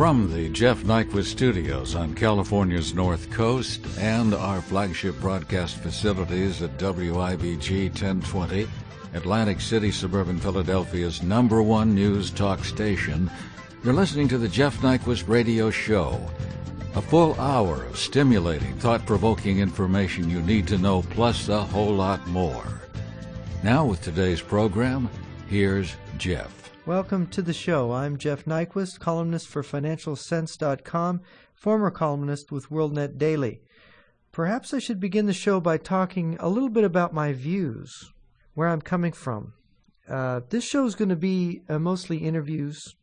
From the Jeff Nyquist Studios on California's North Coast and our flagship broadcast facilities at WIBG 1020, Atlantic City, suburban Philadelphia's number one news talk station, you're listening to the Jeff Nyquist Radio Show. A full hour of stimulating, thought provoking information you need to know, plus a whole lot more. Now, with today's program, here's Jeff. Welcome to the show. I'm Jeff Nyquist, columnist for FinancialSense.com, former columnist with WorldNet Daily. Perhaps I should begin the show by talking a little bit about my views, where I'm coming from. Uh, this show is going to be uh, mostly interviews,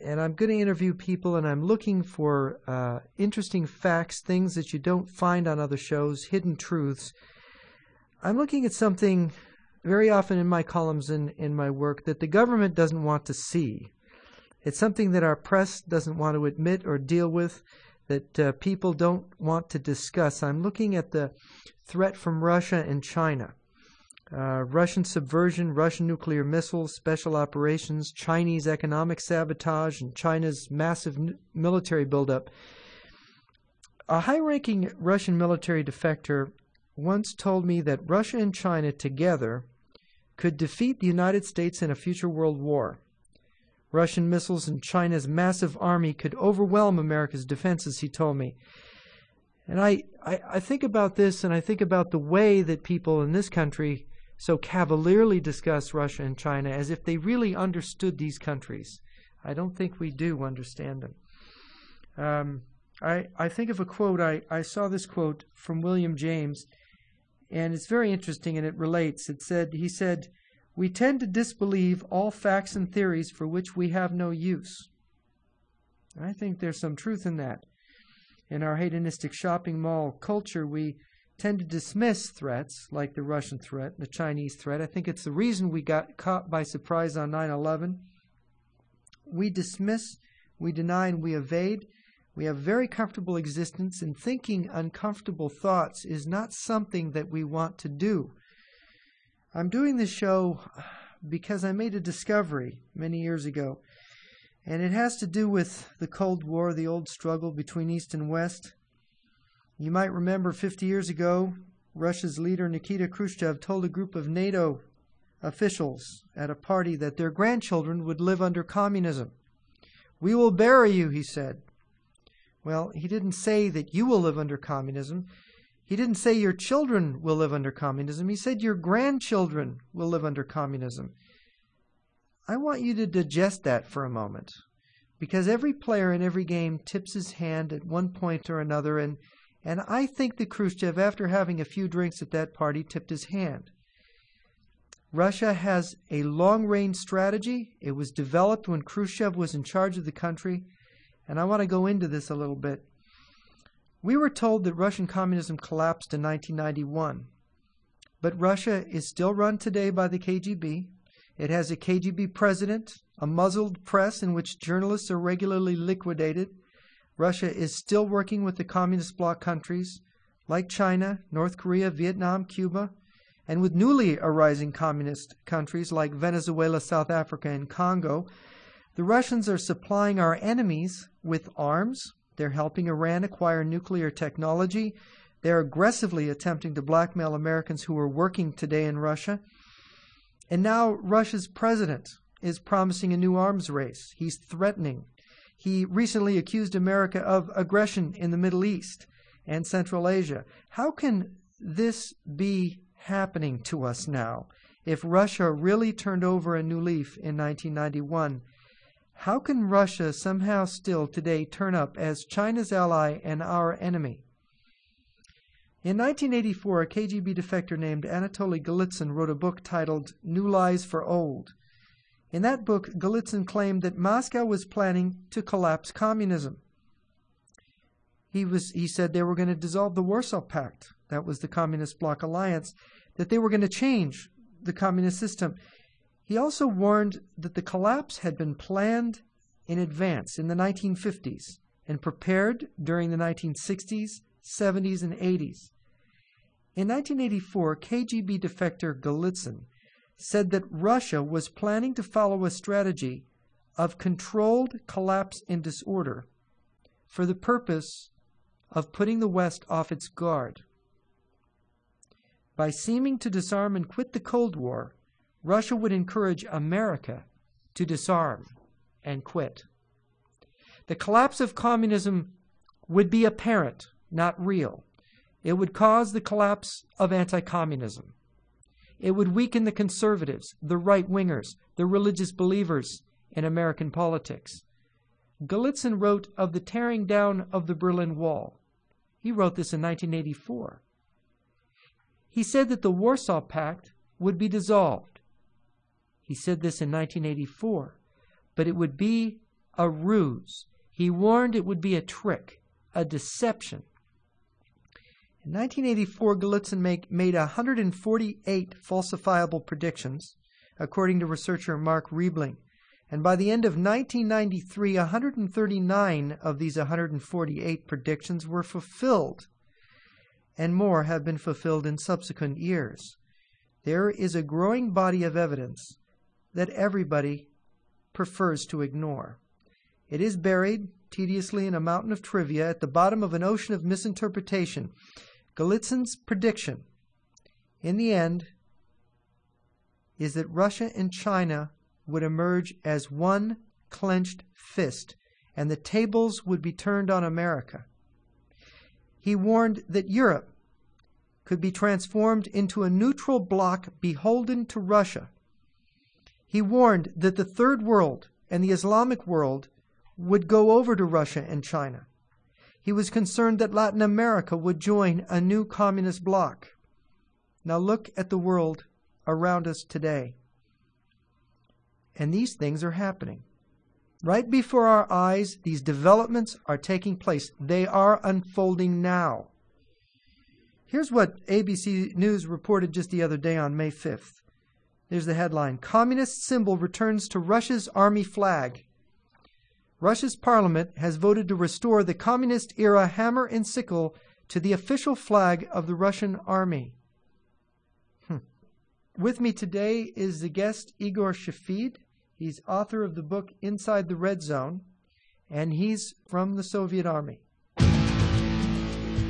and I'm going to interview people, and I'm looking for uh, interesting facts, things that you don't find on other shows, hidden truths. I'm looking at something very often in my columns and in my work that the government doesn't want to see. It's something that our press doesn't want to admit or deal with, that uh, people don't want to discuss. I'm looking at the threat from Russia and China. Uh, Russian subversion, Russian nuclear missiles, special operations, Chinese economic sabotage, and China's massive military buildup. A high ranking Russian military defector once told me that Russia and China together could defeat the United States in a future world war. Russian missiles and China's massive army could overwhelm America's defenses, he told me. And I, I, I, think about this and I think about the way that people in this country so cavalierly discuss Russia and China as if they really understood these countries. I don't think we do understand them. Um, I, I think of a quote, I, I saw this quote from William James and it's very interesting and it relates. It said, he said, we tend to disbelieve all facts and theories for which we have no use. I think there's some truth in that. In our hedonistic shopping mall culture, we tend to dismiss threats like the Russian threat, the Chinese threat. I think it's the reason we got caught by surprise on 9 11. We dismiss, we deny, and we evade we have very comfortable existence, and thinking uncomfortable thoughts is not something that we want to do. I'm doing this show because I made a discovery many years ago, and it has to do with the Cold War, the old struggle between East and West. You might remember 50 years ago, Russia's leader Nikita Khrushchev told a group of NATO officials at a party that their grandchildren would live under communism. We will bury you, he said. Well, he didn't say that you will live under communism. He didn't say your children will live under communism. He said your grandchildren will live under communism. I want you to digest that for a moment. Because every player in every game tips his hand at one point or another, and, and I think that Khrushchev, after having a few drinks at that party, tipped his hand. Russia has a long range strategy. It was developed when Khrushchev was in charge of the country and I want to go into this a little bit. We were told that Russian communism collapsed in 1991, but Russia is still run today by the KGB. It has a KGB president, a muzzled press in which journalists are regularly liquidated. Russia is still working with the communist bloc countries like China, North Korea, Vietnam, Cuba, and with newly arising communist countries like Venezuela, South Africa, and Congo the Russians are supplying our enemies with arms. They're helping Iran acquire nuclear technology. They're aggressively attempting to blackmail Americans who are working today in Russia. And now Russia's president is promising a new arms race. He's threatening. He recently accused America of aggression in the Middle East and Central Asia. How can this be happening to us now? If Russia really turned over a new leaf in 1991 how can Russia somehow still today turn up as China's ally and our enemy? In 1984, a KGB defector named Anatoly Golitsyn wrote a book titled New Lies for Old. In that book, Golitsyn claimed that Moscow was planning to collapse communism. He, was, he said they were going to dissolve the Warsaw Pact, that was the Communist Bloc alliance, that they were going to change the communist system. He also warned that the collapse had been planned in advance in the 1950s and prepared during the 1960s, 70s, and 80s. In 1984, KGB defector Golitsyn said that Russia was planning to follow a strategy of controlled collapse and disorder for the purpose of putting the West off its guard. By seeming to disarm and quit the Cold War, Russia would encourage America to disarm and quit. The collapse of communism would be apparent, not real. It would cause the collapse of anti communism. It would weaken the conservatives, the right wingers, the religious believers in American politics. Golitsyn wrote of the tearing down of the Berlin Wall. He wrote this in 1984. He said that the Warsaw Pact would be dissolved. He said this in 1984, but it would be a ruse. He warned it would be a trick, a deception. In 1984, Golitsyn make, made 148 falsifiable predictions, according to researcher Mark Riebling. And by the end of 1993, 139 of these 148 predictions were fulfilled, and more have been fulfilled in subsequent years. There is a growing body of evidence that everybody prefers to ignore. It is buried tediously in a mountain of trivia at the bottom of an ocean of misinterpretation. Golitsyn's prediction, in the end, is that Russia and China would emerge as one clenched fist, and the tables would be turned on America. He warned that Europe could be transformed into a neutral bloc beholden to Russia. He warned that the Third World and the Islamic world would go over to Russia and China. He was concerned that Latin America would join a new communist bloc. Now look at the world around us today. And these things are happening. Right before our eyes, these developments are taking place. They are unfolding now. Here's what ABC News reported just the other day on May 5th. There's the headline Communist symbol returns to Russia's army flag. Russia's parliament has voted to restore the communist era hammer and sickle to the official flag of the Russian army. Hmm. With me today is the guest Igor Shafid. He's author of the book Inside the Red Zone, and he's from the Soviet Army.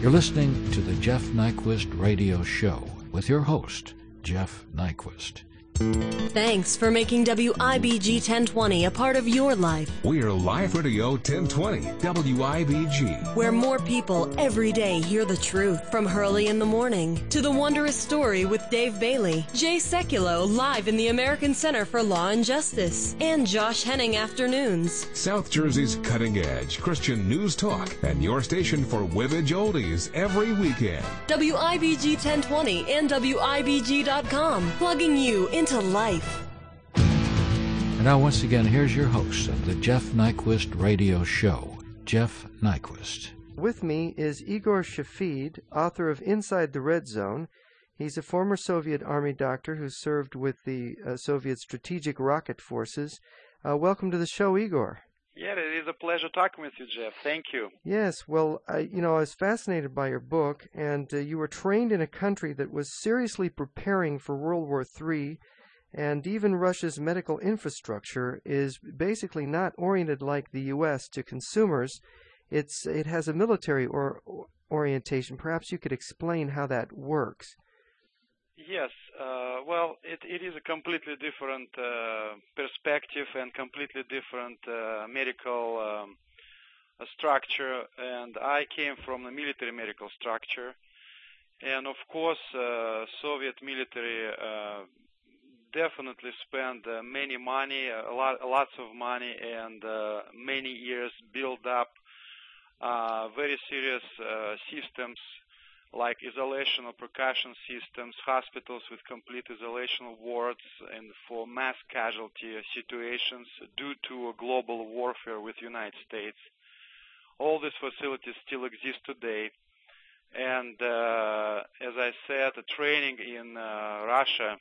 You're listening to the Jeff Nyquist Radio Show with your host, Jeff Nyquist. Thanks for making WIBG 1020 a part of your life. We're Live Radio 1020, WIBG. Where more people every day hear the truth. From Hurley in the Morning to The Wondrous Story with Dave Bailey, Jay Sekulow live in the American Center for Law and Justice, and Josh Henning Afternoons. South Jersey's cutting edge Christian news talk and your station for Wibbage Oldies every weekend. WIBG 1020 and WIBG.com, plugging you into to life. And now, once again, here's your host of the Jeff Nyquist Radio Show, Jeff Nyquist. With me is Igor Shafid, author of Inside the Red Zone. He's a former Soviet Army doctor who served with the uh, Soviet Strategic Rocket Forces. Uh, welcome to the show, Igor. Yeah, it is a pleasure talking with you, Jeff. Thank you. Yes, well, I, you know, I was fascinated by your book, and uh, you were trained in a country that was seriously preparing for World War III and even Russia's medical infrastructure is basically not oriented like the U.S. to consumers. It's it has a military or, orientation. Perhaps you could explain how that works. Yes, uh, well, it, it is a completely different uh, perspective and completely different uh, medical um, structure. And I came from a military medical structure, and of course, uh, Soviet military uh, definitely spend uh, many money, a lot, lots of money, and uh, many years build up uh, very serious uh, systems like isolation or percussion systems, hospitals with complete isolation wards, and for mass casualty situations due to a global warfare with United States. All these facilities still exist today. And uh, as I said, the training in uh, Russia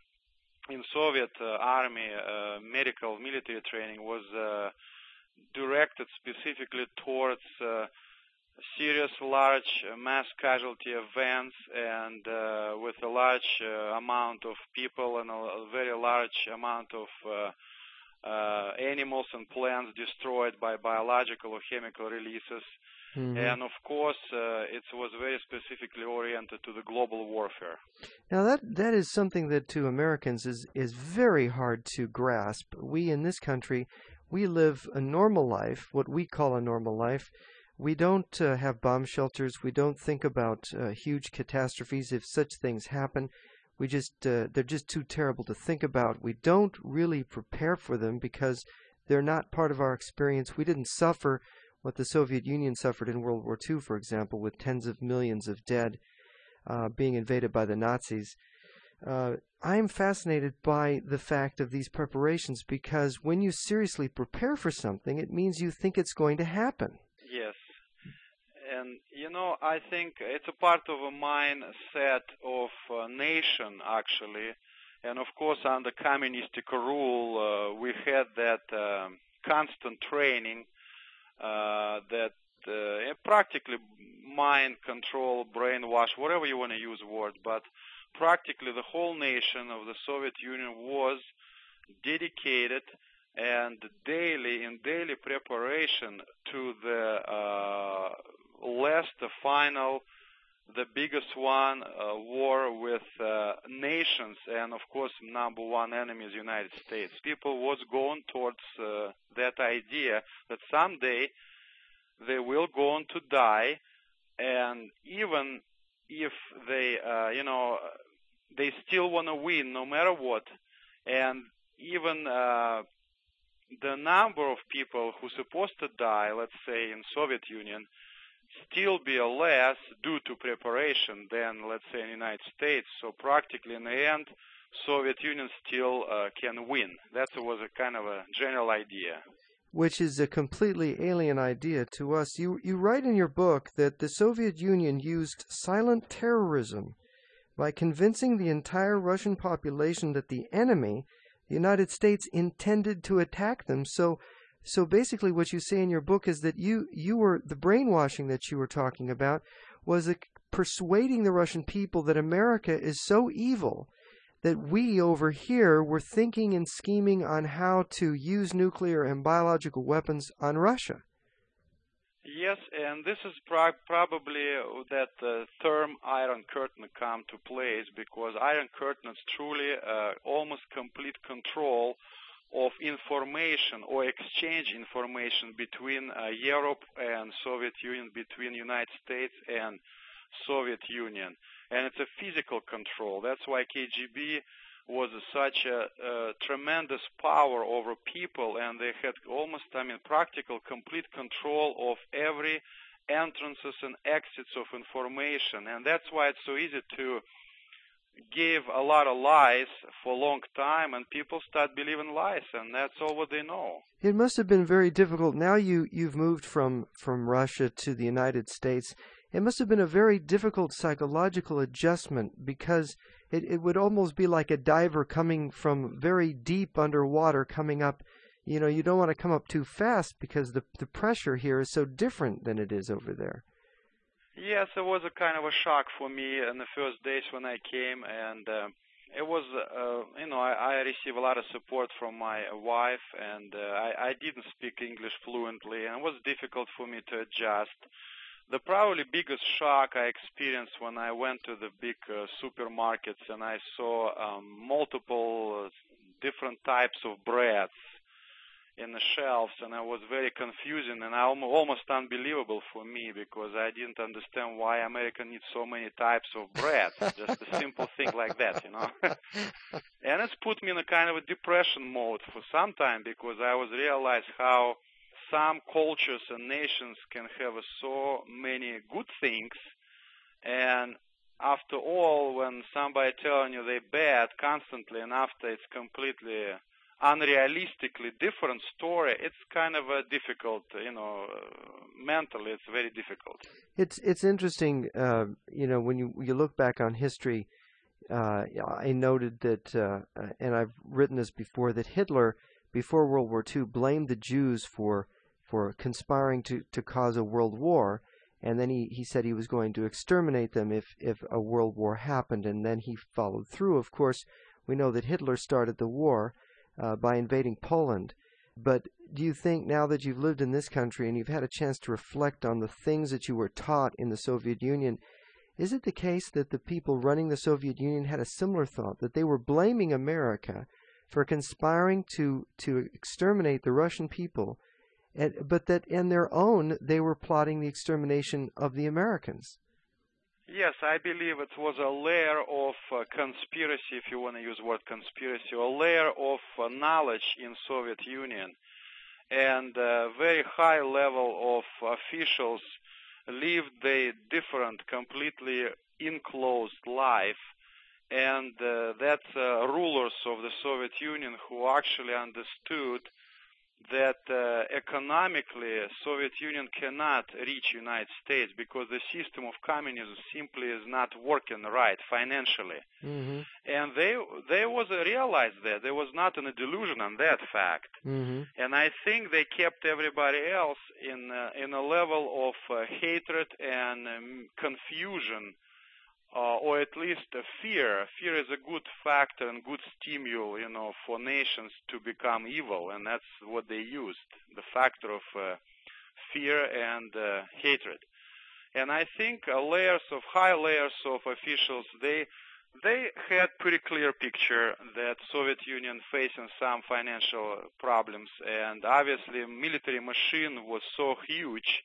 in Soviet uh, army uh, medical military training was uh, directed specifically towards serious large mass casualty events and uh, with a large uh, amount of people and a, very large amount of uh, uh, animals and plants destroyed by biological or chemical releases. Mm-hmm. And of course, uh, it was very specifically oriented to the global warfare. Now that that is something that to Americans is is very hard to grasp. We in this country, we live a normal life, what we call a normal life. We don't uh, have bomb shelters. We don't think about uh, huge catastrophes if such things happen. We just uh, they're just too terrible to think about. We don't really prepare for them because they're not part of our experience. We didn't suffer what the Soviet Union suffered in World War II, for example, with tens of millions of dead uh, being invaded by the Nazis. Uh, I am fascinated by the fact of these preparations because when you seriously prepare for something, it means you think it's going to happen. Yes. And, you know, I think it's a part of a mindset of a nation, actually. And, of course, under communistic rule, uh, we had that um, constant training that uh, practically mind control, brainwash, whatever you want to use word, but practically the whole nation of the Soviet Union was dedicated and daily in daily preparation to the uh, last, the final, the biggest one, uh, war with uh, nations, and of course, number one enemy is United States. People was going towards uh, that idea that someday they will go on to die, and even if they, uh, you know, they still want to win no matter what, and even uh, the number of people who supposed to die, let's say in Soviet Union, still be less due to preparation than, let's say, in the United States. So practically, in the end, Soviet Union still uh, can win. That was a kind of a general idea. Which is a completely alien idea to us. You you write in your book that the Soviet Union used silent terrorism by convincing the entire Russian population that the enemy, the United States, intended to attack them. So so basically, what you say in your book is that you you were the brainwashing that you were talking about was a, persuading the Russian people that America is so evil that we over here were thinking and scheming on how to use nuclear and biological weapons on Russia. Yes, and this is pro- probably that the term Iron Curtain come to place because Iron Curtain is truly uh, almost complete control of information or exchange information between uh, Europe and Soviet Union, between United States and Soviet Union. And it's a physical control. That's why KGB was such a, a, tremendous power over people, and they had almost, I mean, practical, complete control of every entrances and exits of information. And that's why it's so easy to give a lot of lies for a long time and people start believing lies and that's all what they know. It must have been very difficult. Now you you've moved from from russia to the united states. It must have been a very difficult psychological adjustment because it, it would almost be like a diver coming from very deep underwater coming up you know you don't want to come up too fast because the the pressure here is so different than it is over there Yes, it was a kind of a shock for me in the first days when I came, and uh, it was, uh, you know, I, I received a lot of support from my wife, and uh, I, I didn't speak English fluently, and it was difficult for me to adjust. The probably biggest shock I experienced when I went to the big uh, supermarkets and I saw um, multiple uh, different types of breads in the shelves, and it was very confusing and almost unbelievable for me because I didn't understand why America needs so many types of bread. Just a simple thing like that, you know. and it's put me in a kind of a depression mode for some time because I was realized how some cultures and nations can have so many good things, and after all, when somebody telling you they're bad constantly, and after it's completely unrealistically different story, it's kind of a difficult, you know, mentally it's very difficult. It's it's interesting, uh, you know, when you you look back on history. Uh, I noted that, uh, and I've written this before, that Hitler, before World War II, blamed the Jews for for conspiring to, to cause a world war, and then he, he said he was going to exterminate them if, if a world war happened, and then he followed through. Of course, we know that Hitler started the war, uh, by invading Poland. But do you think now that you've lived in this country and you've had a chance to reflect on the things that you were taught in the Soviet Union, is it the case that the people running the Soviet Union had a similar thought that they were blaming America for conspiring to to exterminate the Russian people, and, but that in their own they were plotting the extermination of the Americans? Yes, I believe it was a layer of uh, conspiracy, if you want to use the word conspiracy, a layer of uh, knowledge in Soviet Union, and a very high level of officials lived a different, completely enclosed life, and uh, that's uh, rulers of the Soviet Union who actually understood that uh, economically Soviet Union cannot reach United States because the system of communism simply is not working right financially. Mm-hmm. And they they was realized that there was not a delusion on that fact. Mm-hmm. And I think they kept everybody else in uh, in a level of uh, hatred and um, confusion uh, or at least uh, fear. Fear is a good factor and good stimul, you know, for nations to become evil, and that's what they used, the factor of uh, fear and uh, hatred. And I think uh, layers of high layers of officials, they they had pretty clear picture that Soviet Union facing some financial problems, and obviously military machine was so huge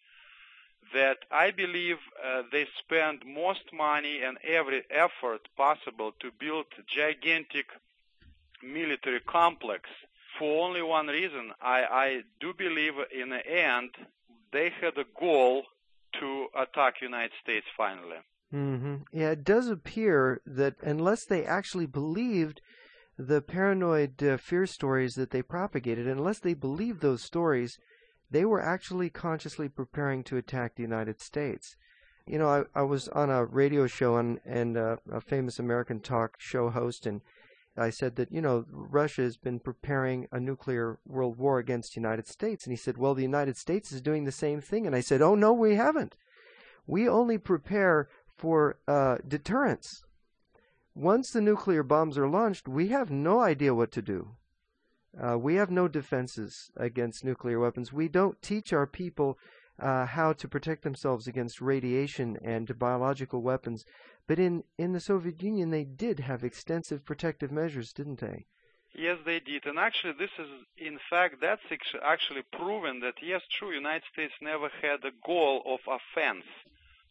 that I believe uh, they spend most money and every effort possible to build gigantic military complex for only one reason. I, I do believe in the end they had a goal to attack United States finally. Mm-hmm. Yeah, it does appear that unless they actually believed the paranoid uh, fear stories that they propagated, unless they believed those stories, they were actually consciously preparing to attack the United States. You know, I, I was on a radio show and, and uh, a famous American talk show host, and I said that, you know, Russia has been preparing a nuclear world war against the United States. And he said, well, the United States is doing the same thing. And I said, oh, no, we haven't. We only prepare for uh, deterrence. Once the nuclear bombs are launched, we have no idea what to do. Uh, we have no defenses against nuclear weapons. We don't teach our people uh, how to protect themselves against radiation and biological weapons. But in, in the Soviet Union, they did have extensive protective measures, didn't they? Yes, they did. And actually, this is, in fact, that's actually proven that, yes, true, United States never had a goal of offense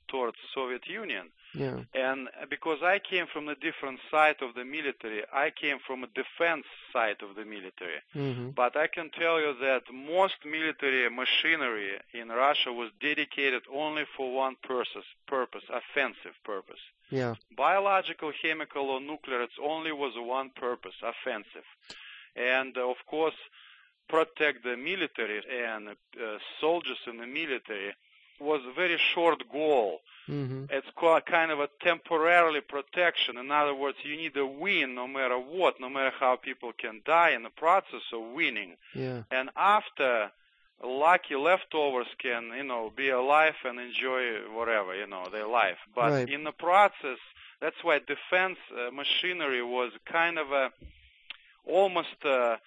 towards Soviet Union. Yeah. And because I came from a different side of the military, I came from a defense side of the military. Mm-hmm. But I can tell you that most military machinery in Russia was dedicated only for one purpose, purpose, offensive purpose. Yeah. Biological, chemical, or nuclear, it only was one purpose, offensive. And uh, of course, protect the military and uh, soldiers in the military was a very short goal. Mm-hmm. It's kind of a temporarily protection. In other words, you need a win no matter what, no matter how people can die in the process of winning. Yeah. And after, lucky leftovers can, you know, be alive and enjoy whatever, you know, their life. But Right. in the process, that's why defense uh, machinery was kind of a almost uh,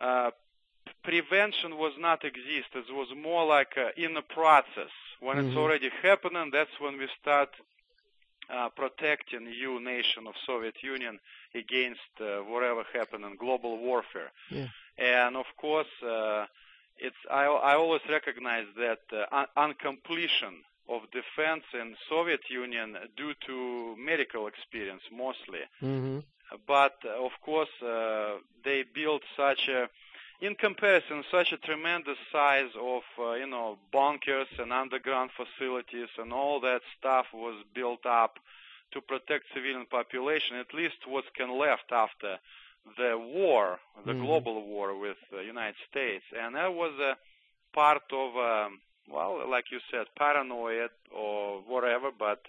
uh, prevention was not exist. It was more like uh, in the process. When it's Mhm. already happening, that's when we start uh, protecting you nation of Soviet Union against uh, whatever happened in global warfare. Yeah. And of course, uh, it's I, I always recognize that uh, un- uncompletion of defense in Soviet Union due to medical experience mostly Mm-hmm. but uh, of course uh, they built such a in comparison such a tremendous size of uh, you know bunkers and underground facilities and all that stuff was built up to protect civilian population at least what can left after the war the Mhm. global war with the united states and that was a part of um, well like you said paranoia or whatever but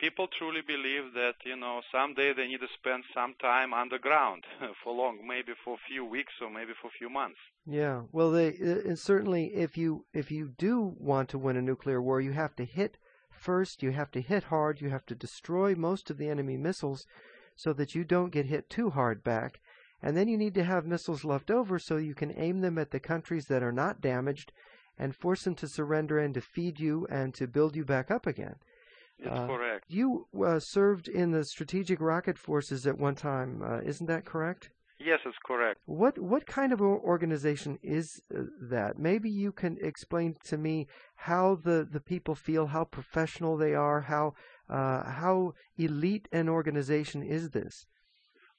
people truly believe that you know someday they need to spend some time underground for long, maybe for a few weeks or maybe for a few months. Yeah. Well, they uh, certainly if you if you do want to win a nuclear war, you have to hit first. You have to hit hard. You have to destroy most of the enemy missiles, so that you don't get hit too hard back. and then you need to have missiles left over so you can aim them at the countries that are not damaged and force them to surrender and to feed you and to build you back up again. It's uh, correct. You uh, served in the Strategic Rocket Forces at one time, uh, isn't that correct? Yes, it's correct. What what kind of organization is uh, that? Maybe you can explain to me how the, the people feel, how professional they are, how uh, how elite an organization is this?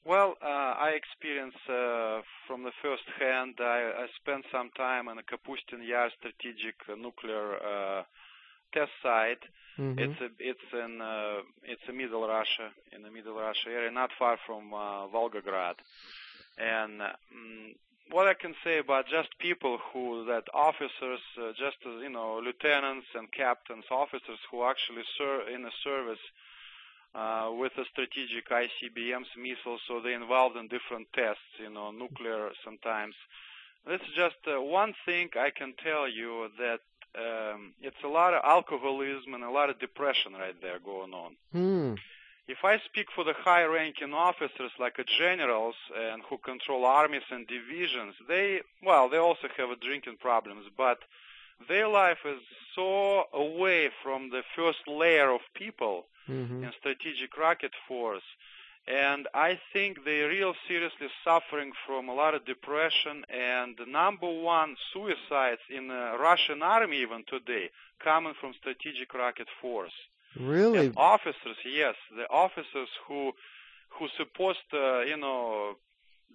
Well, uh, I experienced uh, from the first hand. I, I, spent some time in a Kapustin Yar strategic nuclear uh, test site. Mm-hmm. It's a, it's in uh, it's a middle Russia in the middle Russia area, not far from uh, Volgograd. And um, what I can say about just people who that officers, uh, just as you know, lieutenants and captains, officers who actually serve in the service uh, with the strategic ICBMs missiles, so they're involved in different tests, you know, nuclear sometimes. This is just uh, one thing I can tell you that um, it's a lot of alcoholism and a lot of depression right there going on. Hmm. If I speak for the high-ranking officers like the generals and who control armies and divisions, they well, they also have drinking problems, but their life is so away from the first layer of people mm-hmm. in strategic rocket force. And I think they're real seriously suffering from a lot of depression and the number one suicides in the Russian army even today coming from strategic rocket force. Really? And officers, yes, the officers who who supposed to, uh, you know,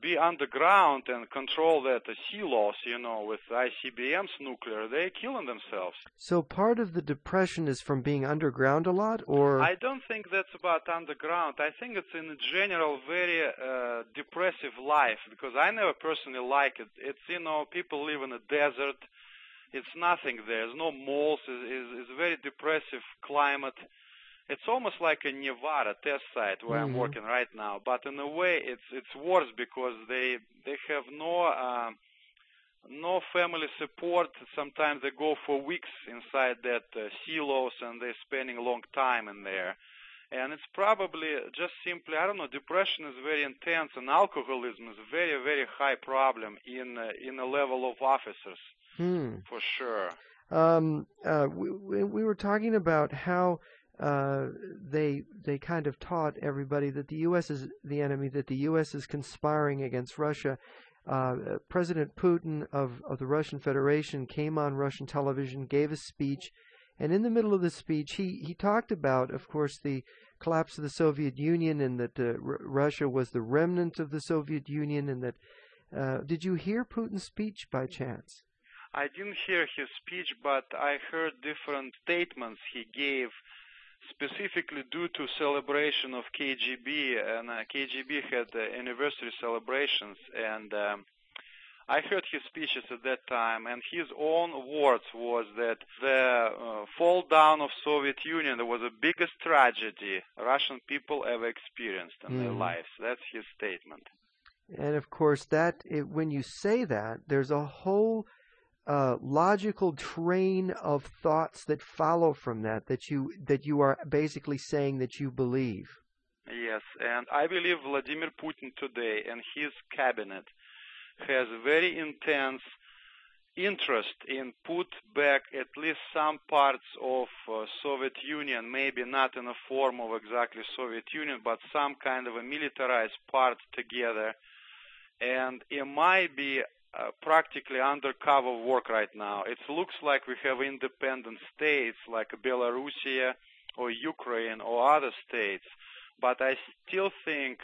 be underground and control that the silos, you know, with ICBMs nuclear, they're killing themselves. So part of the depression is from being underground a lot, or I don't think that's about underground. I think it's in general very uh, depressive life because I never personally like it. It's you know people live in a desert. It's nothing there. There's no malls. It's, it's, it's a very depressive climate it's almost like a Nevada test site where mm-hmm. I'm working right now, but in a way it's it's worse because they they have no uh, no family support. Sometimes they go for weeks inside that uh, silos and they're spending a long time in there. And it's probably just simply I don't know. Depression is very intense, and alcoholism is a very very high problem in uh, in a level of officers hmm. for sure. Um, uh, we we were talking about how uh, they they kind of taught everybody that the U.S. is the enemy, that the U.S. is conspiring against Russia. Uh, President Putin of, of the Russian Federation came on Russian television, gave a speech, and in the middle of the speech, he, he talked about, of course, the collapse of the Soviet Union and that uh, Russia was the remnant of the Soviet Union, and that. Uh, did you hear Putin's speech by chance? I didn't hear his speech, but I heard different statements he gave specifically due to celebration of KGB, and uh, KGB had uh, anniversary celebrations, and um, I heard his speeches at that time, and his own words was that the uh, fall down of Soviet Union was the biggest tragedy Russian people ever experienced in mm. their lives. That's his statement. And of course, that it, when you say that, there's a whole uh, logical train of thoughts that follow from that that you that you are basically saying that you believe. Yes, and I believe Vladimir Putin today and his cabinet has very intense interest in put back at least some parts of uh, Soviet Union, maybe not in the form of exactly Soviet Union, but some kind of a militarized part together. And it might be uh, practically undercover work right now. It looks like we have independent states like Belarusia or Ukraine or other states, but I still think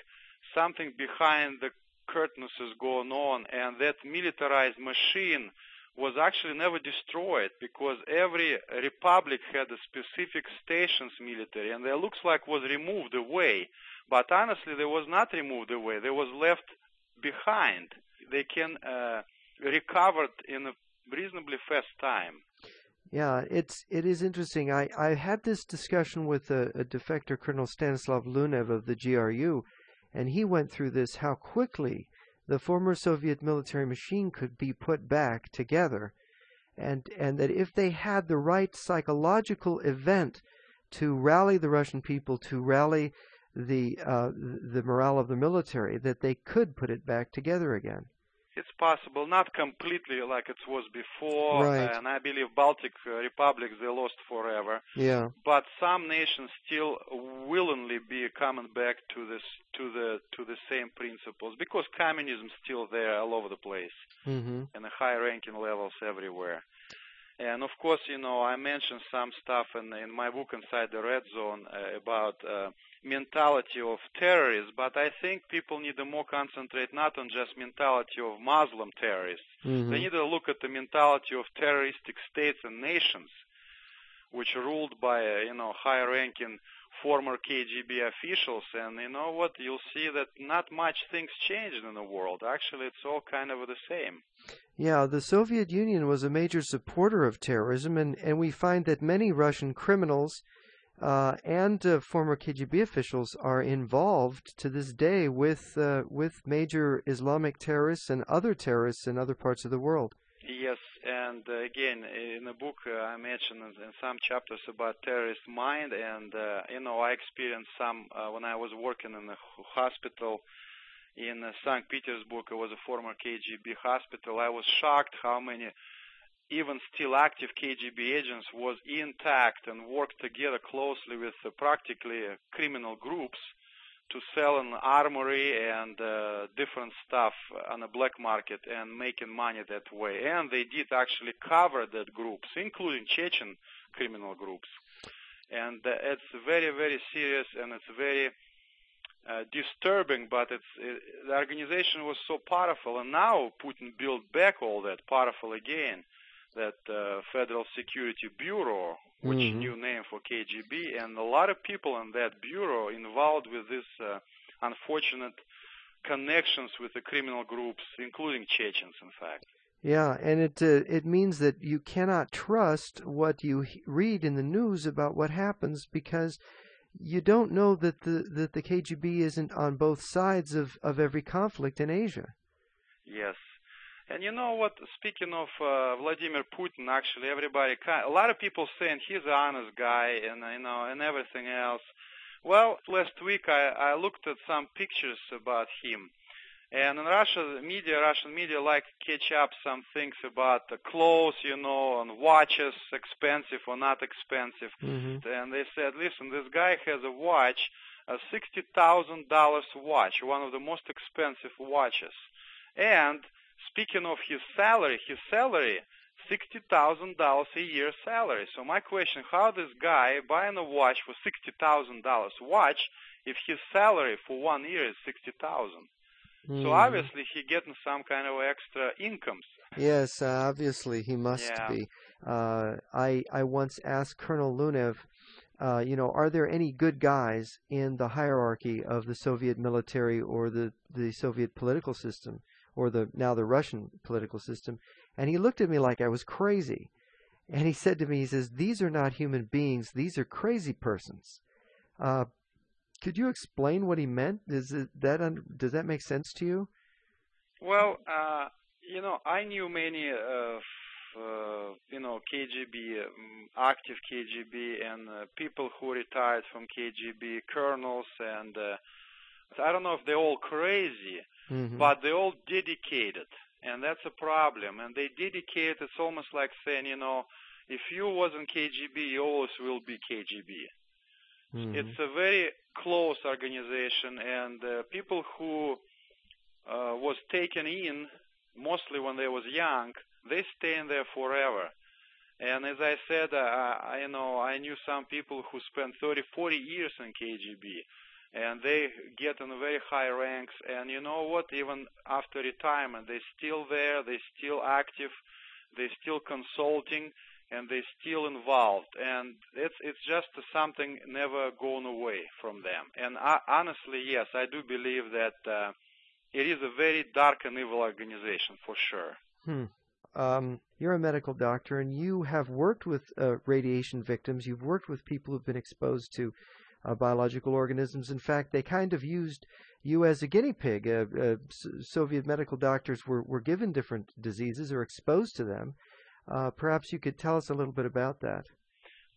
something behind the curtains is going on, and that militarized machine was actually never destroyed because every republic had a specific stations military, and it looks like was removed away. But honestly, they was not removed away; they was left behind they can uh, recover in a reasonably fast time. Yeah, it's it is interesting. I, I had this discussion with a, a defector, Colonel Stanislav Lunev of the GRU, and he went through this how quickly the former Soviet military machine could be put back together, and and that if they had the right psychological event to rally the Russian people, to rally the uh, the morale of the military that they could put it back together again. It's possible, not completely like it was before, Right. and I believe Baltic uh, republics they lost forever. Yeah. But some nations still willingly be coming back to this to the to the same principles because communism still there all over the place hmm and the high ranking levels everywhere. And of course, you know, I mentioned some stuff in in my book inside the red zone uh, about uh, mentality of terrorists, but I think people need to more concentrate not on just mentality of Muslim terrorists. hmm They need to look at the mentality of terroristic states and nations, which are ruled by you know high-ranking former KGB officials. And you know what? You'll see that not much things changed in the world. Actually, it's all kind of the same. Yeah, the Soviet Union was a major supporter of terrorism, and, and we find that many Russian criminals uh, and uh, former KGB officials are involved to this day with uh, with major Islamic terrorists and other terrorists in other parts of the world. Yes, and uh, again, in the book uh, I mentioned in some chapters about terrorist mind, and uh, you know I experienced some when I was working in a hospital in St. Petersburg. It was a former KGB hospital. I was shocked how many even still active KGB agents was intact and worked together closely with uh, practically uh, criminal groups to sell an armory and uh, different stuff on the black market and making money that way. And they did actually cover that groups, including Chechen criminal groups. And uh, it's very, very serious and it's very uh, disturbing, but it's it, the organization was so powerful, and now Putin built back all that powerful again. That uh, Federal Security Bureau, which Mhm. new name for KGB, and a lot of people in that bureau involved with this uh, unfortunate connections with the criminal groups, including Chechens, in fact. Yeah, and it uh, it means that you cannot trust what you he- read in the news about what happens because you don't know that the that the KGB isn't on both sides of, of every conflict in Asia. Yes. And you know what? Speaking of uh, Vladimir Putin, actually, everybody, a lot of people saying he's an honest guy, and you know, and everything else. Well, last week I, I looked at some pictures about him, and in Russia, the media, Russian media, like catch up some things about the clothes, you know, and watches, expensive or not expensive. Mm-hmm. And they said, listen, this guy has a watch, a sixty thousand dollars watch, one of the most expensive watches. And speaking of his salary, his salary, sixty thousand dollars a year salary. So my question, how this guy buying a watch for sixty thousand dollars watch if his salary for one year is sixty thousand? Mm-hmm. So obviously he getting some kind of extra incomes. Yes, uh, obviously he must Yeah. be. Uh, I I once asked Colonel Lunev, uh, you know, are there any good guys in the hierarchy of the Soviet military or the the Soviet political system or the now the Russian political system? And he looked at me like I was crazy, and he said to me, he says, "These are not human beings; these are crazy persons." Uh, could you explain what he meant? Does it, that un- does that make sense to you? Well, uh, you know, I knew many of, uh, you know, KGB, um, active KGB, and uh, people who retired from KGB, colonels, and uh, I don't know if they're all crazy, Mhm. but they're all dedicated, and that's a problem. And they dedicate. It's almost like saying, you know, if you wasn't KGB, you always will be KGB. Mhm. It's a very close organization, and uh, people who uh, was taken in mostly when they was young, they stay in there forever. And as I said, uh, I, I know I knew some people who spent 30, 40 years in KGB, and they get in very high ranks. And you know what? Even after retirement, they're still there. they're still active. they're still consulting and they're still involved and it's it's just something never gone away from them and I, honestly yes i do believe that uh, it is a very dark and evil organization for sure Hmm. Um, you're a medical doctor, and you have worked with uh, radiation victims. You've worked with people who've been exposed to uh, biological organisms. In fact, they kind of used you as a guinea pig. Uh, uh, Soviet medical doctors were, were given different diseases or exposed to them. Uh, perhaps you could tell us a little bit about that.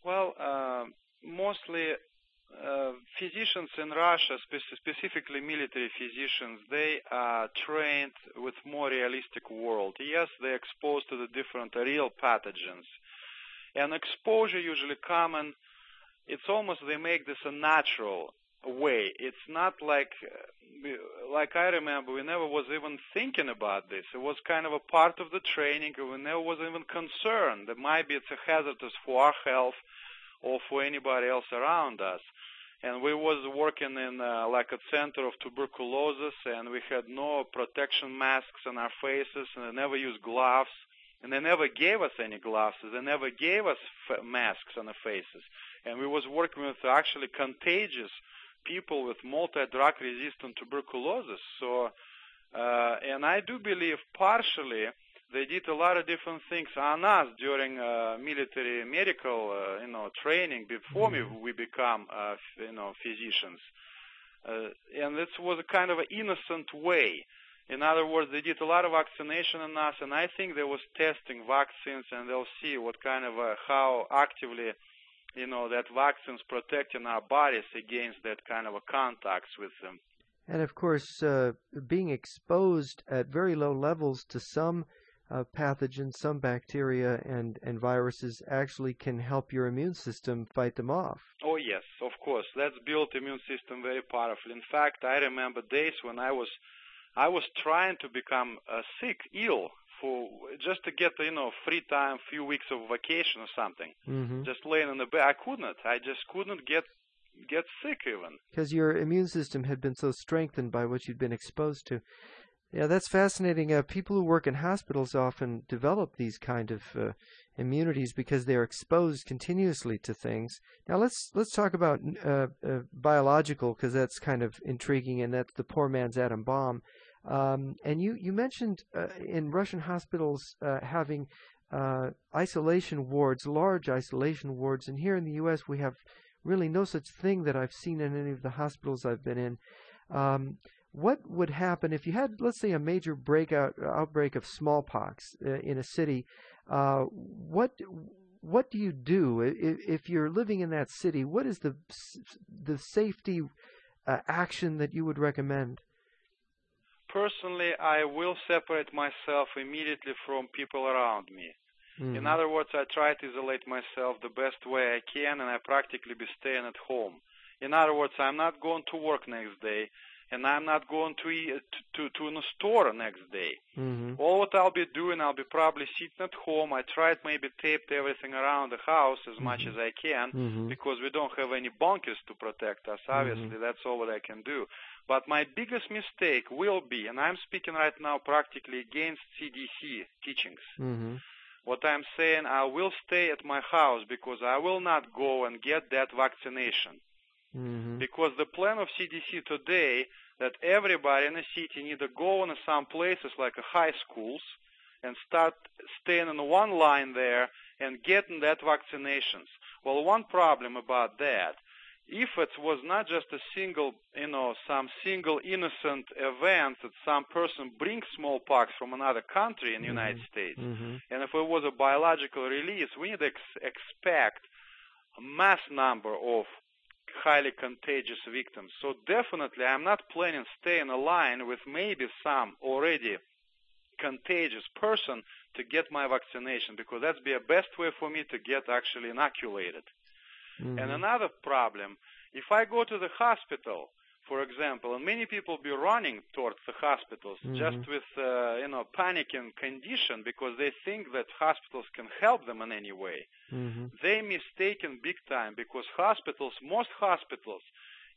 well uh, mostly uh, physicians in Russia, spe- specifically military physicians, they are trained with more realistic world. Yes, they're exposed to the different real pathogens, and exposure usually common. It's almost they make this a natural way. It's not like like I remember, we never was even thinking about this. It was kind of a part of the training. We never was even concerned that maybe it's a hazardous for our health or for anybody else around us. And we was working in uh, like a center of tuberculosis, and we had no protection masks on our faces, and they never used gloves, and they never gave us any gloves. They never gave us f- masks on the faces, and we was working with actually contagious people with multi-drug resistant tuberculosis. So, uh, and I do believe partially they did a lot of different things on us during uh, military medical, uh, you know, training before mm-hmm. we, we become, uh, you know, physicians. Uh, and this was a kind of an innocent way. In other words, they did a lot of vaccination on us, and I think they was testing vaccines, and they'll see what kind of uh, how actively you know, that vaccines protecting our bodies against that kind of a contacts with them. And of course, uh, being exposed at very low levels to some uh, pathogens, some bacteria and, and viruses actually can help your immune system fight them off. Oh yes, of course. That's built immune system very powerfully. In fact, I remember days when I was I was trying to become uh, sick, ill for just to get you know free time, few weeks of vacation or something. Mm-hmm. Just laying in the bed, I couldn't. I just couldn't get get sick even. Because your immune system had been so strengthened by what you'd been exposed to. Yeah, that's fascinating. Uh, people who work in hospitals often develop these kind of uh, immunities because they're exposed continuously to things. Now let's let's talk about uh, uh biological because that's kind of intriguing, and that's the poor man's atom bomb. Um, and you, you mentioned uh, in Russian hospitals uh, having uh, isolation wards, large isolation wards, and here in the U.S. we have really no such thing that I've seen in any of the hospitals I've been in. Um, what would happen if you had, let's say, a major breakout outbreak of smallpox uh, in a city? Uh, what what do you do if, if, you're living in that city? What is the the safety uh, action that you would recommend? Personally, I will separate myself immediately from people around me. Mm-hmm. In other words, I try to isolate myself the best way I can, and I practically be staying at home. In other words, I'm not going to work next day, and I'm not going to eat, to to in a store next day. Mm-hmm. All what I'll be doing, I'll be probably sitting at home. I tried maybe taped everything around the house as mm-hmm. much as I can mm-hmm. because we don't have any bunkers to protect us. Obviously, mm-hmm. that's all what I can do. But my biggest mistake will be, and I'm speaking right now practically against CDC teachings. Mm-hmm. What I'm saying, I will stay at my house because I will not go and get that vaccination. Mm-hmm. Because the plan of CDC today that everybody in the city need to go in some places like high schools and start staying in one line there and getting that vaccinations. Well, one problem about that if it was not just a single, you know, some single innocent event that some person brings smallpox from another country in the mm-hmm. United States, mm-hmm. and if it was a biological release, we need to ex- expect a mass number of highly contagious victims. So definitely, I'm not planning stay in a line with maybe some already contagious person to get my vaccination because that's be a best way for me to get actually inoculated. Mm-hmm. And another problem, if I go to the hospital, for example, and many people be running towards the hospitals mm-hmm. just with uh, you know panicking condition because they think that hospitals can help them in any way. Mm-hmm. They mistaken big time because hospitals, most hospitals,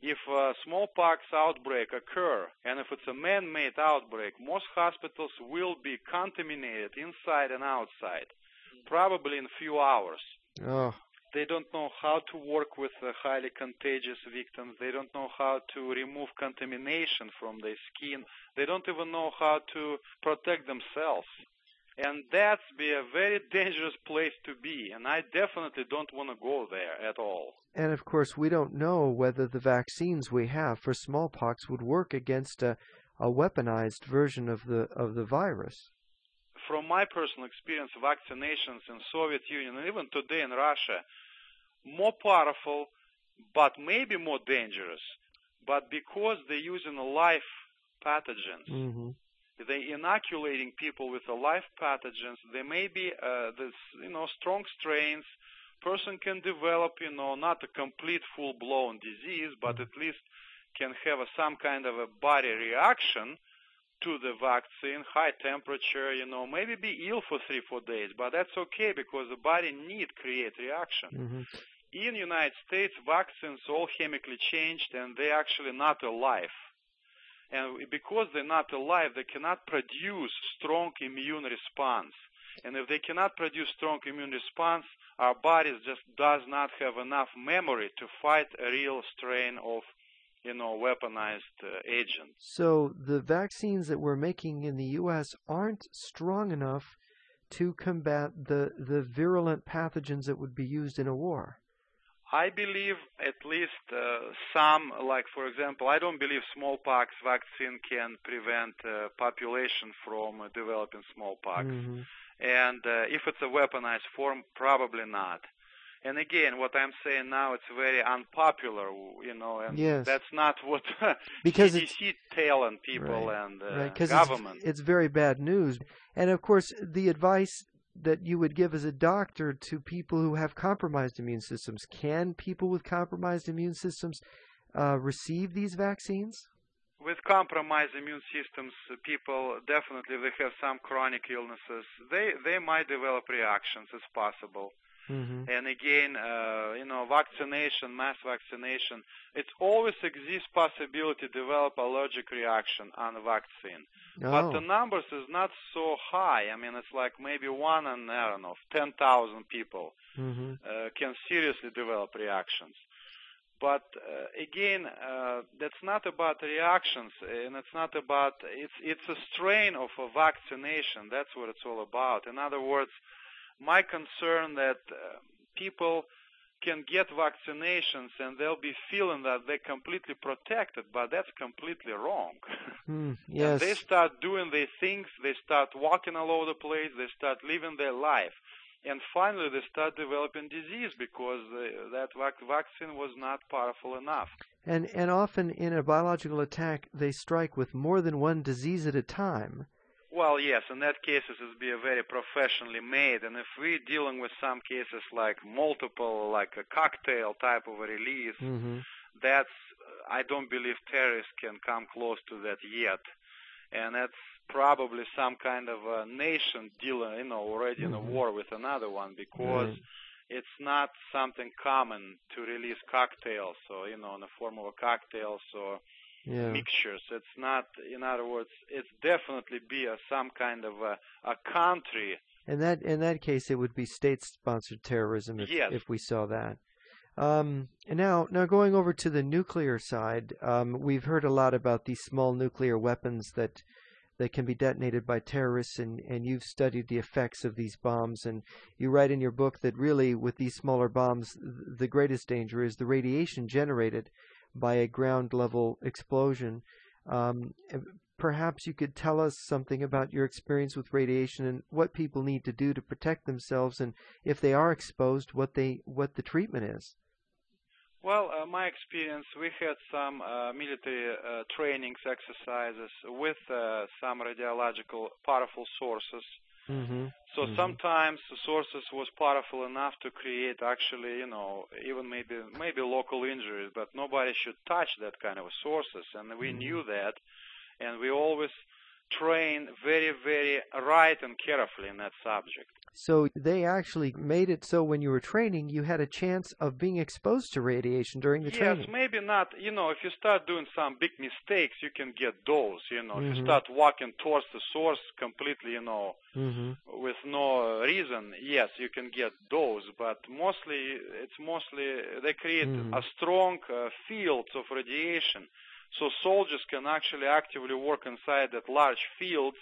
if a smallpox outbreak occur and if it's a man-made outbreak, most hospitals will be contaminated inside and outside, probably in a few hours. Oh. They don't know how to work with highly contagious victims. They don't know how to remove contamination from their skin. They don't even know how to protect themselves. And that's be a very dangerous place to be. And I definitely don't want to go there at all. And of course, we don't know whether the vaccines we have for smallpox would work against a, a weaponized version of the of the virus from my personal experience, vaccinations in Soviet Union and even today in Russia, more powerful but maybe more dangerous. But because they're using live pathogens, Mm-hmm. they inoculating people with the live pathogens. There may be uh, this, you know, strong strains. Person can develop, you know, not a complete full-blown disease, but at least can have a, some kind of a body reaction to the vaccine, high temperature, you know, maybe be ill for three, four days, but that's okay because the body need create reaction. Mm-hmm. In United States, vaccines all chemically changed and they're actually not alive. And because they're not alive, they cannot produce strong immune response. And if they cannot produce strong immune response, our bodies just does not have enough memory to fight a real strain of, you know, weaponized uh, agent. So the vaccines that we're making in the U.S. aren't strong enough to combat the the virulent pathogens that would be used in a war. I believe at least uh, some, like for example, I don't believe smallpox vaccine can prevent uh, population from uh, developing smallpox. Mhm. And uh, if it's a weaponized form, probably not. And again, what I'm saying now, it's very unpopular, you know, and Yes. that's not what Because CDC telling people Right. and uh, right? Government. it's, it's very bad news. And of course, the advice that you would give as a doctor to people who have compromised immune systems can people with compromised immune systems uh, receive these vaccines? with compromised immune systems, uh, people definitely they have some chronic illnesses. They they might develop reactions. It's possible. Mm-hmm. And again, uh, you know, vaccination, mass vaccination, it always exists possibility to develop allergic reaction on the vaccine. But the Oh, numbers is not so high. I mean, it's like maybe one in I don't know, ten thousand people mm-hmm. uh, can seriously develop reactions. But uh, again, uh, that's not about reactions, and it's not about it's it's a strain of a vaccination. That's what it's all about. In other words, my concern that uh, people can get vaccinations and they'll be feeling that they're completely protected, but that's completely wrong. Mm, And yes. they start doing their things, they start walking all over the place, they start living their life. And finally, they start developing disease because uh, that vac- vaccine was not powerful enough. And and often in a biological attack, they strike with more than one disease at a time. Well, yes, in that cases it's be a very professionally made, and if we're dealing with some cases like multiple, like a cocktail type of a release, Mm-hmm. that's I don't believe terrorists can come close to that yet, and that's probably some kind of a nation dealing, you know, already in a Mhm. war with another one because Right. it's not something common to release cocktails, so you know, in the form of a cocktails or Yeah. mixtures. It's not, in other words, it's definitely be a, some kind of a, a country. In that in that case, it would be state-sponsored terrorism if Yes. if we saw that. Um, and now, now going over to the nuclear side, um, we've heard a lot about these small nuclear weapons that that can be detonated by terrorists, and, and you've studied the effects of these bombs. And you write in your book that really, with these smaller bombs, th- the greatest danger is the radiation generated by a ground level explosion. Um, perhaps you could tell us something about your experience with radiation and what people need to do to protect themselves, and if they are exposed, what they what the treatment is. Well, uh, my experience, we had some uh, military uh, trainings, exercises with uh, some radiological powerful sources. Mm-hmm. So Mhm. sometimes the sources was powerful enough to create actually, you know, even maybe maybe local injuries, but nobody should touch that kind of sources, and we Mhm. knew that, and we always train very, very right and carefully in that subject. So they actually made it so when you were training, you had a chance of being exposed to radiation during the yes, training. Yes, maybe not. You know, if you start doing some big mistakes, you can get those. You know, if Mhm. you start walking towards the source completely, you know, Mm-hmm. with no reason, yes, you can get those, but mostly it's mostly they create Mhm. a strong uh, fields of radiation, so soldiers can actually actively work inside that large fields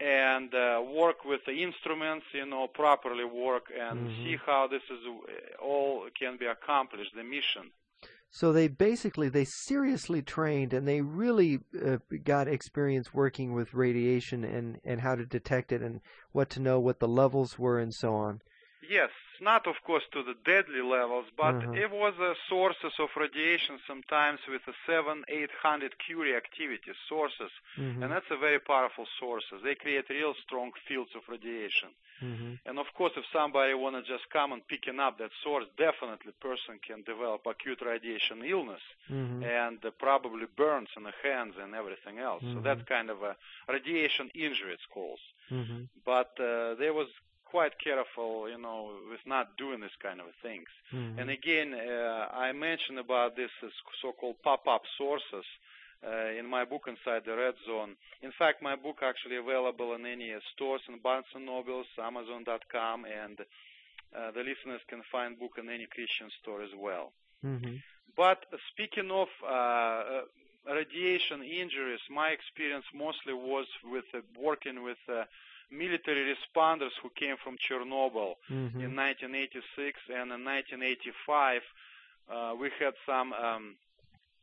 and uh, work with the instruments, you know, properly work and Mhm. see how this is uh, all can be accomplished, the mission. So they basically they seriously trained and they really uh, got experience working with radiation and and how to detect it and what to know what the levels were and so on. yes, not of course to the deadly levels, but Uh-huh. it was uh, sources of radiation sometimes with a seven, eight hundred Curie activity sources, Mhm. and that's a very powerful sources. They create real strong fields of radiation. Mhm. And of course, if somebody wanna just come and picking up that source, definitely person can develop acute radiation illness Mhm. and uh, probably burns in the hands and everything else. So Mhm. that's kind of a radiation injury, it's called. Mhm. But uh, they was quite careful, you know, with not doing this kind of things. Mhm. And again, uh, I mentioned about this so-called pop-up sources uh, in my book Inside the Red Zone. In fact, my book actually available in any stores in Barnes and Nobles, Amazon.com, and uh, the listeners can find book in any Christian store as well. Mhm. But speaking of uh, uh, radiation injuries, my experience mostly was with uh, working with uh, military responders who came from Chernobyl Mhm. in 1986 and in 1985 uh, we had some um,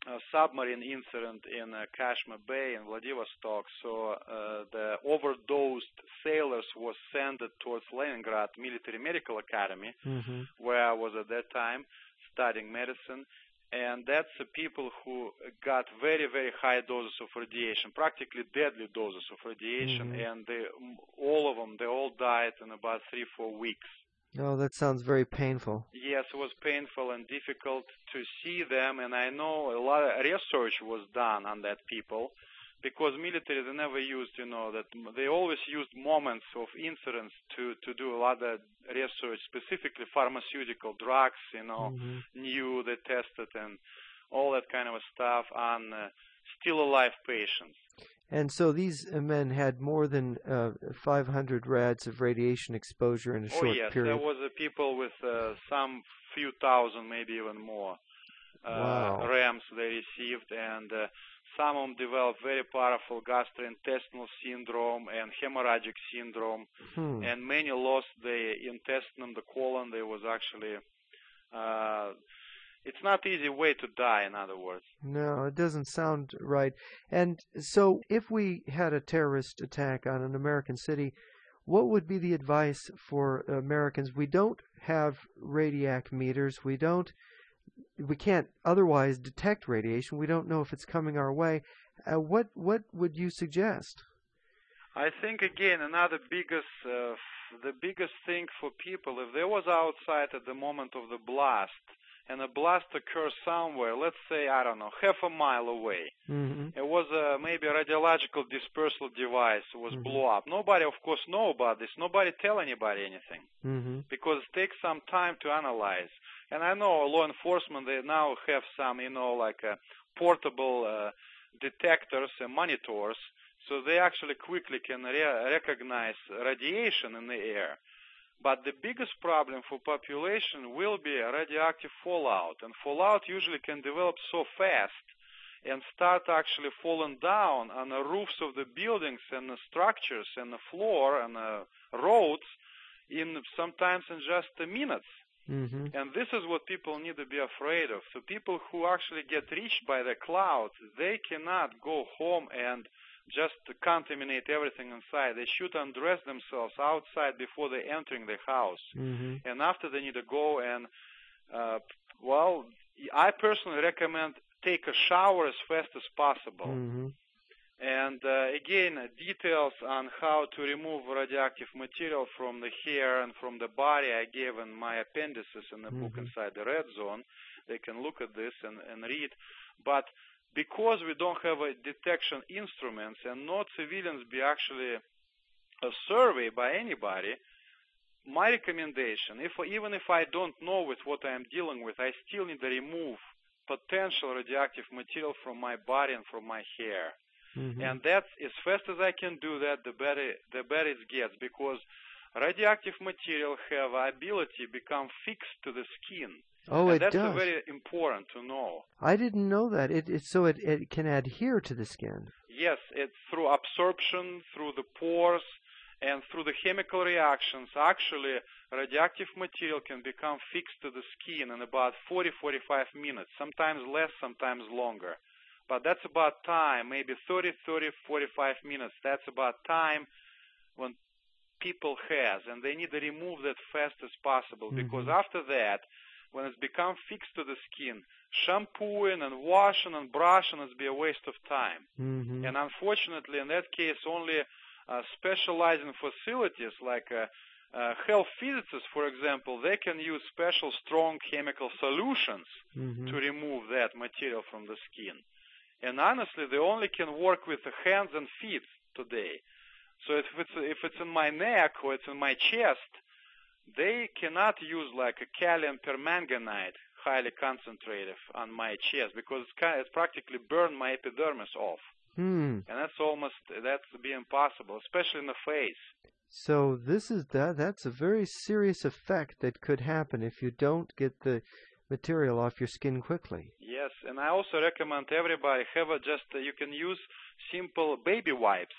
uh, submarine incident in uh, Chazhma Bay in Vladivostok. So uh, the overdosed sailors were sent towards Leningrad Military Medical Academy, Mhm. where I was at that time studying medicine. And that's the people who got very, very high doses of radiation, practically deadly doses of radiation, Mhm. and they, all of them, they all died in about three, four weeks. Oh, that sounds very painful. Yes, it was painful and difficult to see them, and I know a lot of research was done on that people because military they never used, you know, that they always used moments of incidents to to do a lot of research, specifically pharmaceutical drugs, you know, Mhm. new they tested and all that kind of stuff on uh, still alive patients. And so these men had more than uh, 500 rads of radiation exposure in a Oh short yes, period. there was uh, people with uh, some few thousand, maybe even more uh, Wow. rems they received, and uh, some of them developed very powerful gastrointestinal syndrome and hemorrhagic syndrome, Hmm. and many lost the intestine, the colon. There was actually uh, it's not easy way to die. In other words. No, it doesn't sound right. And so, if we had a terrorist attack on an American city, what would be the advice for Americans? We don't have radiac meters. We don't. We can't otherwise detect radiation. We don't know if it's coming our way. Uh, what What would you suggest? I think again another biggest uh, f- the biggest thing for people if there was outside at the moment of the blast and a blast occurs somewhere, let's say I don't know half a mile away. hmm It was uh, maybe a radiological dispersal device was Mhm. blew up. Nobody, of course, know about this. Nobody tell anybody anything hmm because it takes some time to analyze. And I know law enforcement they now have some, you know, like uh, portable uh, detectors and monitors, so they actually quickly can re- recognize radiation in the air. But the biggest problem for population will be radioactive fallout, and fallout usually can develop so fast and start actually falling down on the roofs of the buildings and the structures and the floor and the roads in sometimes in just minutes. Hmm And this is what people need to be afraid of. So people who actually get reached by the clouds, they cannot go home and just contaminate everything inside. They should undress themselves outside before they entering the house. hmm And after they need to go and, uh, well, I personally recommend take a shower as fast as possible. hmm And uh, again, details on how to remove radioactive material from the hair and from the body I gave in my appendices in the book Mhm. Inside the Red Zone. They can look at this and, and read. But because we don't have a detection instruments and no civilians be actually a survey by anybody, my recommendation, if even if I don't know with what I am dealing with, I still need to remove potential radioactive material from my body and from my hair hmm and that's as fast as I can do that, the better the better it gets because radioactive material have ability become fixed to the skin. Oh, and it that's does. very important to know. I didn't know that. It, it so it, it can adhere to the skin. Yes, it's through absorption, through the pores, and through the chemical reactions. Actually, radioactive material can become fixed to the skin in about 40 45 minutes, sometimes less, sometimes longer. But that's about time, maybe 30 30 45 minutes. That's about time when people has, and they need to remove that fast as possible Mhm. because after that, when it's become fixed to the skin, shampooing and washing and brushing is be a waste of time. hmm And unfortunately, in that case, only uh, specializing facilities like uh, uh, health physicists, for example, they can use special strong chemical solutions hmm to remove that material from the skin. And honestly, they only can work with the hands and feet today. So if it's if it's in my neck or it's in my chest, they cannot use like a calcium permanganate, highly concentrated, on my chest because it's kind it's practically burned my epidermis off, Hmm. and that's almost that's be impossible, especially in the face. So this is that. That's a very serious effect that could happen if you don't get the material off your skin quickly. Yes, and I also recommend everybody have a just uh, you can use simple baby wipes,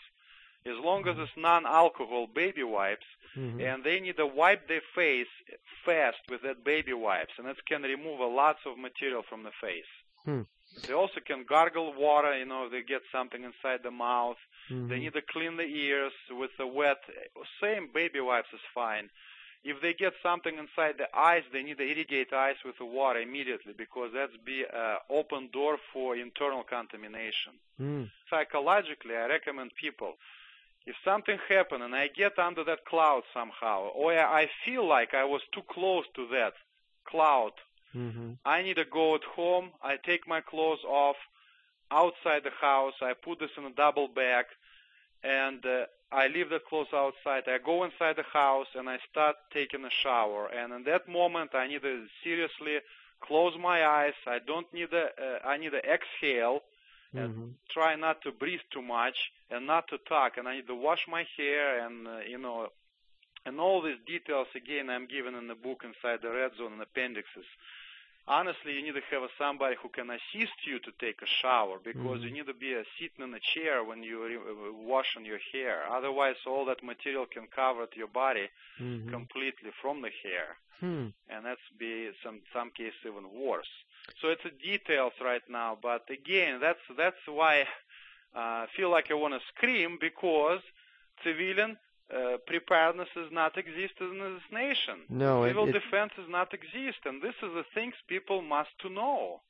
as long as it's non-alcohol baby wipes, Mhm. and they need to wipe their face fast with that baby wipes, and it can remove a lots of material from the face. Hmm. They also can gargle water, you know, if they get something inside the mouth. They Mhm. need to clean the ears with the wet, same baby wipes is fine. If they get something inside the eyes, they need to irrigate eyes with the water immediately because that's be an open door for internal contamination. Hmm. Psychologically, I recommend people, if something happened and I get under that cloud somehow, or I feel like I was too close to that cloud, Mhm. I need to go at home. I take my clothes off outside the house. I put this in a double bag, and uh, I leave the clothes outside. I go inside the house and I start taking a shower. And in that moment, I need to seriously close my eyes. I don't need to. Uh, I need to exhale. And Mhm. try not to breathe too much and not to talk. And I need to wash my hair and uh, you know, and all these details again I'm given in the book inside the red zone and appendixes. Honestly, you need to have somebody who can assist you to take a shower because you Mhm. need to be uh, sitting in a chair when you're uh, washing your hair. Otherwise, all that material can cover your body Mhm. completely from the hair Hmm. and that's be some some cases even worse. So it's a details right now, but again, that's that's why uh, I feel like I want to scream because civilian uh, preparedness does not exist in this nation. No, civil it- defense does not exist, and this is the things people must to know.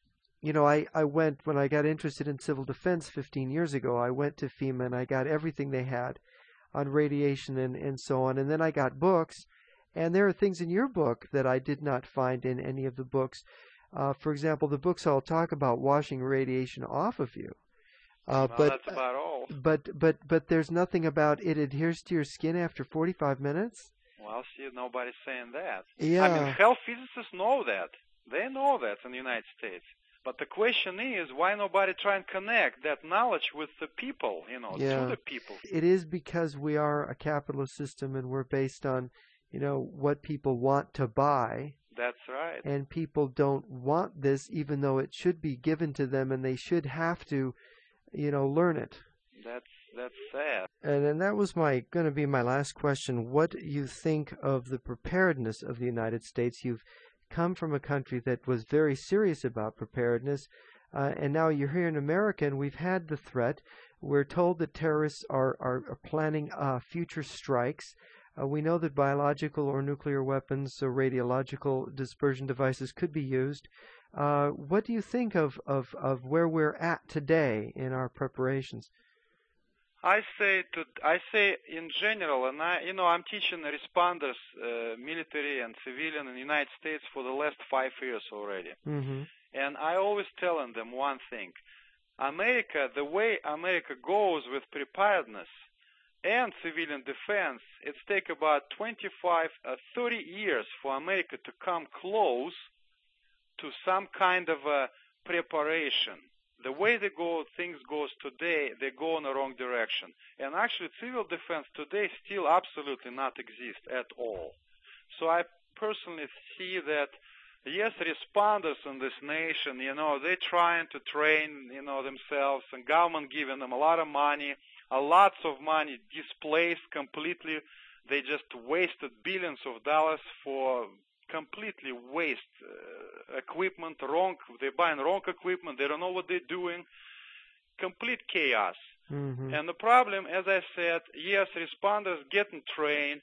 You know, I, I went when I got interested in civil defense 15 years ago. I went to FEMA and I got everything they had on radiation and, and so on. And then I got books, and there are things in your book that I did not find in any of the books. Uh, for example, the books all talk about washing radiation off of you. Uh, but that's about all. but but but there's nothing about it adheres to your skin after 45 minutes. Well, see, nobody's saying that. Yeah. I mean, health physicists know that. They know that in the United States. But the question is, why nobody try and connect that knowledge with the people, you know, Yeah. to the people? It is because we are a capitalist system and we're based on, you know, what people want to buy. That's right. and people don't want this even though it should be given to them and they should have to you know learn it. That's that's sad. and then that was my going to be my last question. What you think of the preparedness of the United States? You've come from a country that was very serious about preparedness uh, and now you're here in America and we've had the threat. We're told that terrorists are are, are planning uh, future strikes. Uh, we know that biological or nuclear weapons or radiological dispersion devices could be used. Uh, what do you think of, of, of where we're at today in our preparations? I say to I say in general, and I you know I'm teaching responders, uh, military and civilian in the United States for the last five years already, Mm-hmm. and I always telling them one thing: America, the way America goes with preparedness and civilian defense, it's take about 25, uh, 30 years for America to come close to some kind of a preparation. The way they go, things goes today, they go in the wrong direction. And actually, civil defense today still absolutely not exist at all. So I personally see that yes, responders in this nation, you know, they're trying to train, you know, themselves, and government giving them a lot of money, a lots of money displaced completely. They just wasted billions of dollars for completely waste uh, equipment, wrong. They're buying wrong equipment. They don't know what they're doing. Complete chaos. Mm-hmm. And the problem, as I said, yes, responders getting trained,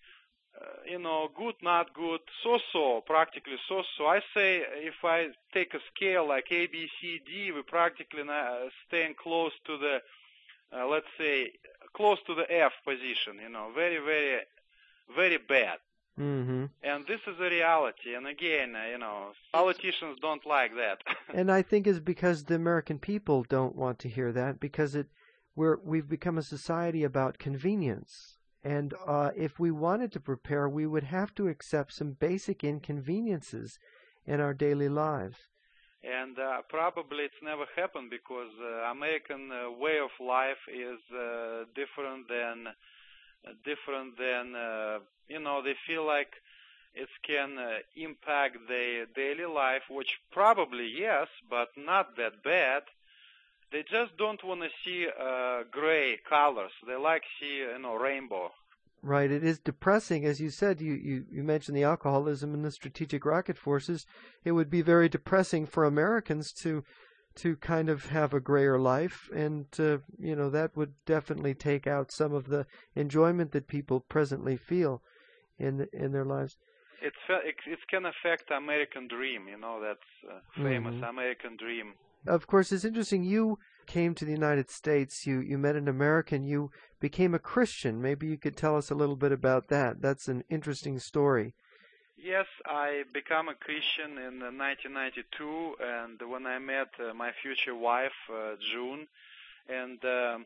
uh, you know, good, not good, so-so, practically so-so. I say if I take a scale like A, B, C, D, we're practically uh, staying close to the, uh, let's say, close to the F position, you know, very, very, very bad. Mm-hmm. And this is a reality. And again, uh, you know, politicians don't like that. and I think it's because the American people don't want to hear that because it we're we've become a society about convenience. And uh, if we wanted to prepare, we would have to accept some basic inconveniences in our daily lives. And uh, probably it's never happened because uh, American uh, way of life is uh, different than different than uh, you know they feel like it can uh, impact their daily life, which probably yes, but not that bad. They just don't want to see uh, gray colors. They like see you know rainbow. Right. It is depressing, as you said. You, you, you mentioned the alcoholism and the strategic rocket forces. It would be very depressing for Americans to to kind of have a grayer life, and uh, you know that would definitely take out some of the enjoyment that people presently feel in in their lives. It's it, it can affect American dream. You know that's uh, famous Mhm. American dream. Of course, it's interesting. You came to the United States. You you met an American. You became a Christian. Maybe you could tell us a little bit about that. That's an interesting story. Yes, I became a Christian in uh, 1992, and when I met uh, my future wife, uh, June, and um,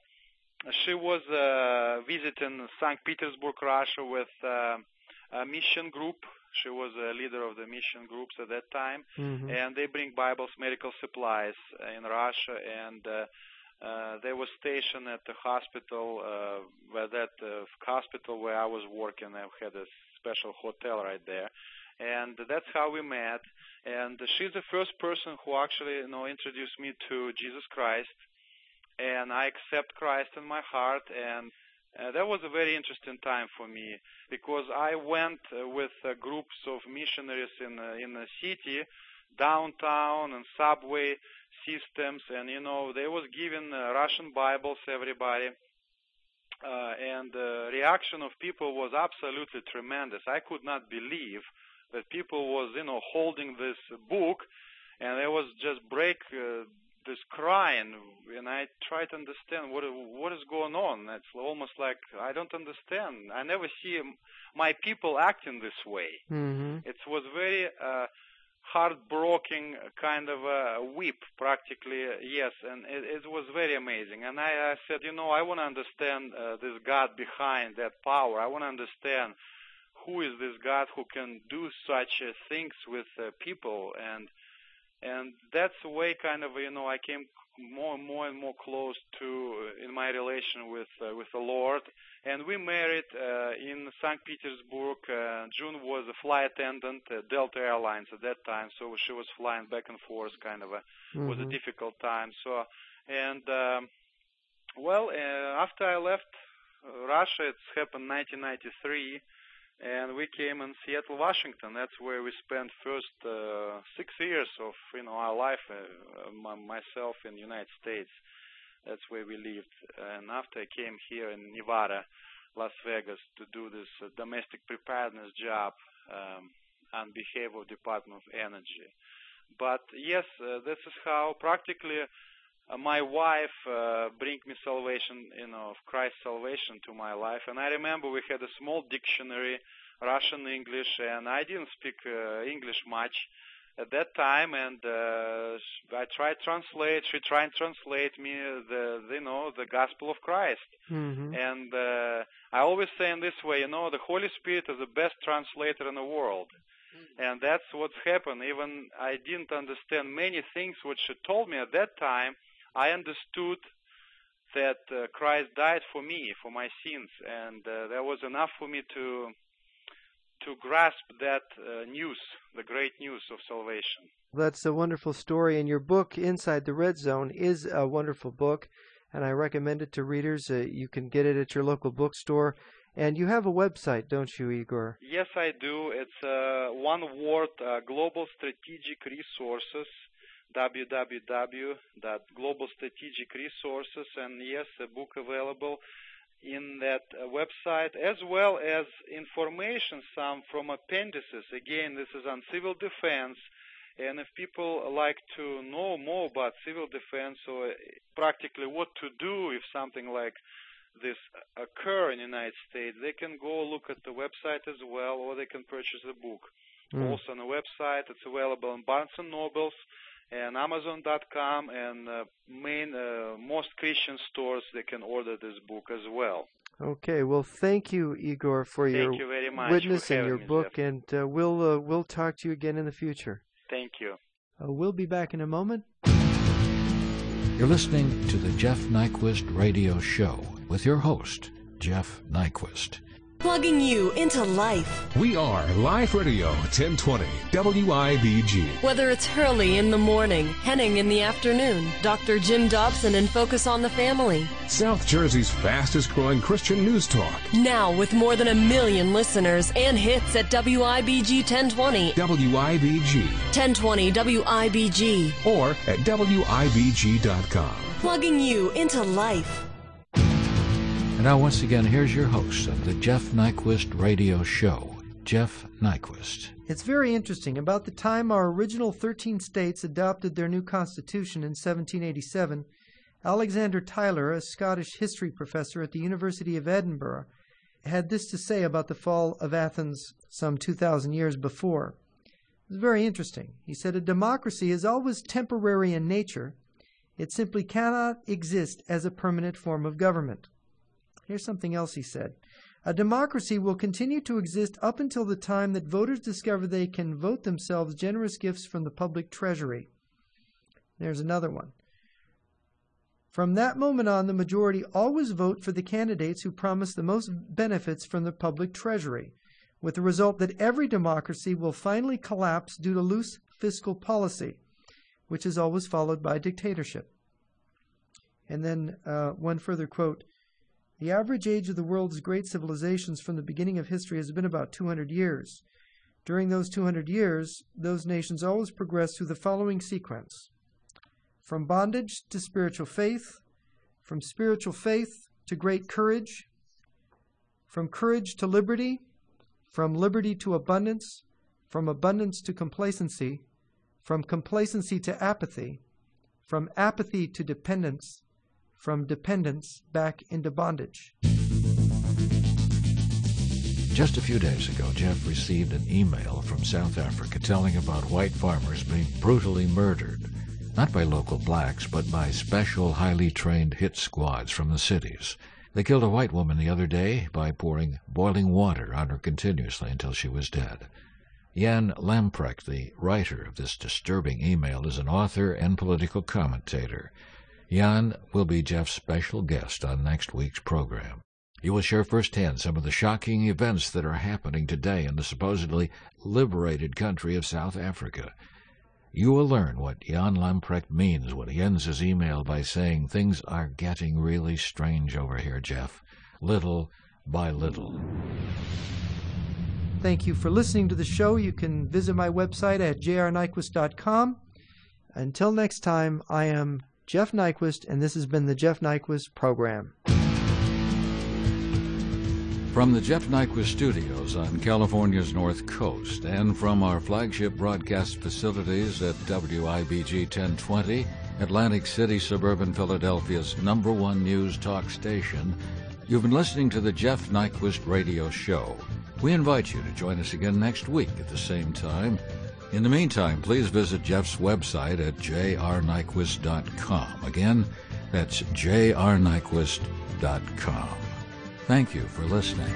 she was uh, visiting St. Petersburg, Russia, with uh, a mission group. She was a leader of the mission groups at that time, hmm and they bring Bibles, medical supplies uh, in Russia, and uh, uh, they were stationed at the hospital, uh, where that uh, hospital where I was working. I had a special hotel right there, and that's how we met. And she's the first person who actually, you know, introduced me to Jesus Christ, and I accept Christ in my heart, and uh, that was a very interesting time for me because I went uh, with uh, groups of missionaries in uh, in the city, downtown and subway systems, and you know they was giving uh, Russian Bibles everybody, uh, and the reaction of people was absolutely tremendous. I could not believe that people was you know holding this book, and they was just break. Uh, this crying, and I try to understand what what is going on. It's almost like I don't understand. I never see my people acting this way. hmm It was very uh, heartbroken kind of a whip, practically. Yes, and it, it was very amazing. And I, I said, you know, I want to understand uh, this God behind that power. I want to understand who is this God who can do such uh, things with uh, people and and that's the way kind of you know I came more and more and more close to uh, in my relation with uh, with the Lord and we married uh, in St. Petersburg. Uh, June was a flight attendant at Delta Airlines at that time, so she was flying back and forth. Kind of a was a Mhm. difficult time. So and um, well, uh, after I left uh, Russia, it's happened 1993 and we came in Seattle, Washington. That's where we spent first uh, six years of you know our life, uh, my, myself in the United States. That's where we lived. And after I came here in Nevada, Las Vegas, to do this uh, domestic preparedness job um, on behalf of Department of Energy. But yes, uh, this is how practically uh, my wife uh, bring me salvation, you know, of Christ's salvation to my life. And I remember we had a small dictionary, Russian English, and I didn't speak uh, English much at that time. And uh, I tried translate. She tried to translate me the, you know, the gospel of Christ. hmm And uh, I always say in this way, you know, the Holy Spirit is the best translator in the world. And that's what's happened. Even I didn't understand many things which she told me at that time. I understood that uh, Christ died for me, for my sins, and uh, that was enough for me to to grasp that uh, news, the great news of salvation. That's a wonderful story, and your book, Inside the Red Zone, is a wonderful book, and I recommend it to readers. Uh, you can get it at your local bookstore. And you have a website, don't you, Igor? Yes, I do. It's uh, one word, uh, Global Strategic Resources www.globalstrategicresources, and yes, a book available in that uh, website, as well as information some from appendices. Again, this is on civil defense, and if people like to know more about civil defense or practically what to do if something like this occur in the United States, they can go look at the website as well, or they can purchase the book. Mm. Also on the website, it's available in Barnes and Nobles and Amazon.com and uh, main uh, most Christian stores. They can order this book as well. Okay, well, thank you, Igor, for thank your you witness and your book, Jeff. and uh, we'll uh, we'll talk to you again in the future. Thank you. Uh, we'll be back in a moment. You're listening to the Jeff Nyquist Radio Show with your host, Jeff Nyquist. Plugging you into life. We are Life Radio 1020 WIBG. Whether it's Hurley in the morning, Henning in the afternoon, Dr. Jim Dobson and Focus on the Family. South Jersey's fastest growing Christian news talk. Now with more than a million listeners and hits at WIBG 1020. WIBG. 1020 WIBG. Or at WIBG.com. Plugging you into life. And now, once again, here's your host of the Jeff Nyquist Radio Show, Jeff Nyquist. It's very interesting. About the time our original 13 states adopted their new constitution in 1787, Alexander Tytler, a Scottish history professor at the University of Edinburgh, had this to say about the fall of Athens some 2,000 years before. It was very interesting. He said, A democracy is always temporary in nature. It simply cannot exist as a permanent form of government. Here's something else he said. A democracy will continue to exist up until the time that voters discover they can vote themselves generous gifts from the public treasury. There's another one. From that moment on, the majority always vote for the candidates who promise the most benefits from the public treasury, with the result that every democracy will finally collapse due to loose fiscal policy, which is always followed by dictatorship. And then uh, one further quote the average age of the world's great civilizations from the beginning of history has been about 200 years. During those 200 years, those nations always progress through the following sequence from bondage to spiritual faith, from spiritual faith to great courage, from courage to liberty, from liberty to abundance, from abundance to complacency, from complacency to apathy, from apathy to dependence, from dependence back into bondage. Just a few days ago, Jeff received an email from South Africa telling about white farmers being brutally murdered, not by local blacks, but by special, highly trained hit squads from the cities. They killed a white woman the other day by pouring boiling water on her continuously until she was dead. Jan Lamprecht, the writer of this disturbing email, is an author and political commentator. Jan will be Jeff's special guest on next week's program. You will share firsthand some of the shocking events that are happening today in the supposedly liberated country of South Africa. You will learn what Jan Lamprecht means when he ends his email by saying things are getting really strange over here, Jeff, little by little. Thank you for listening to the show. You can visit my website at jrnyquist.com. Until next time, I am Jeff Nyquist, and this has been the Jeff Nyquist Program. From the Jeff Nyquist Studios on California's North Coast and from our flagship broadcast facilities at WIBG 1020, Atlantic City, suburban Philadelphia's number one news talk station, you've been listening to the Jeff Nyquist Radio Show. We invite you to join us again next week at the same time. In the meantime, please visit Jeff's website at jrnyquist.com. Again, that's jrnyquist.com. Thank you for listening.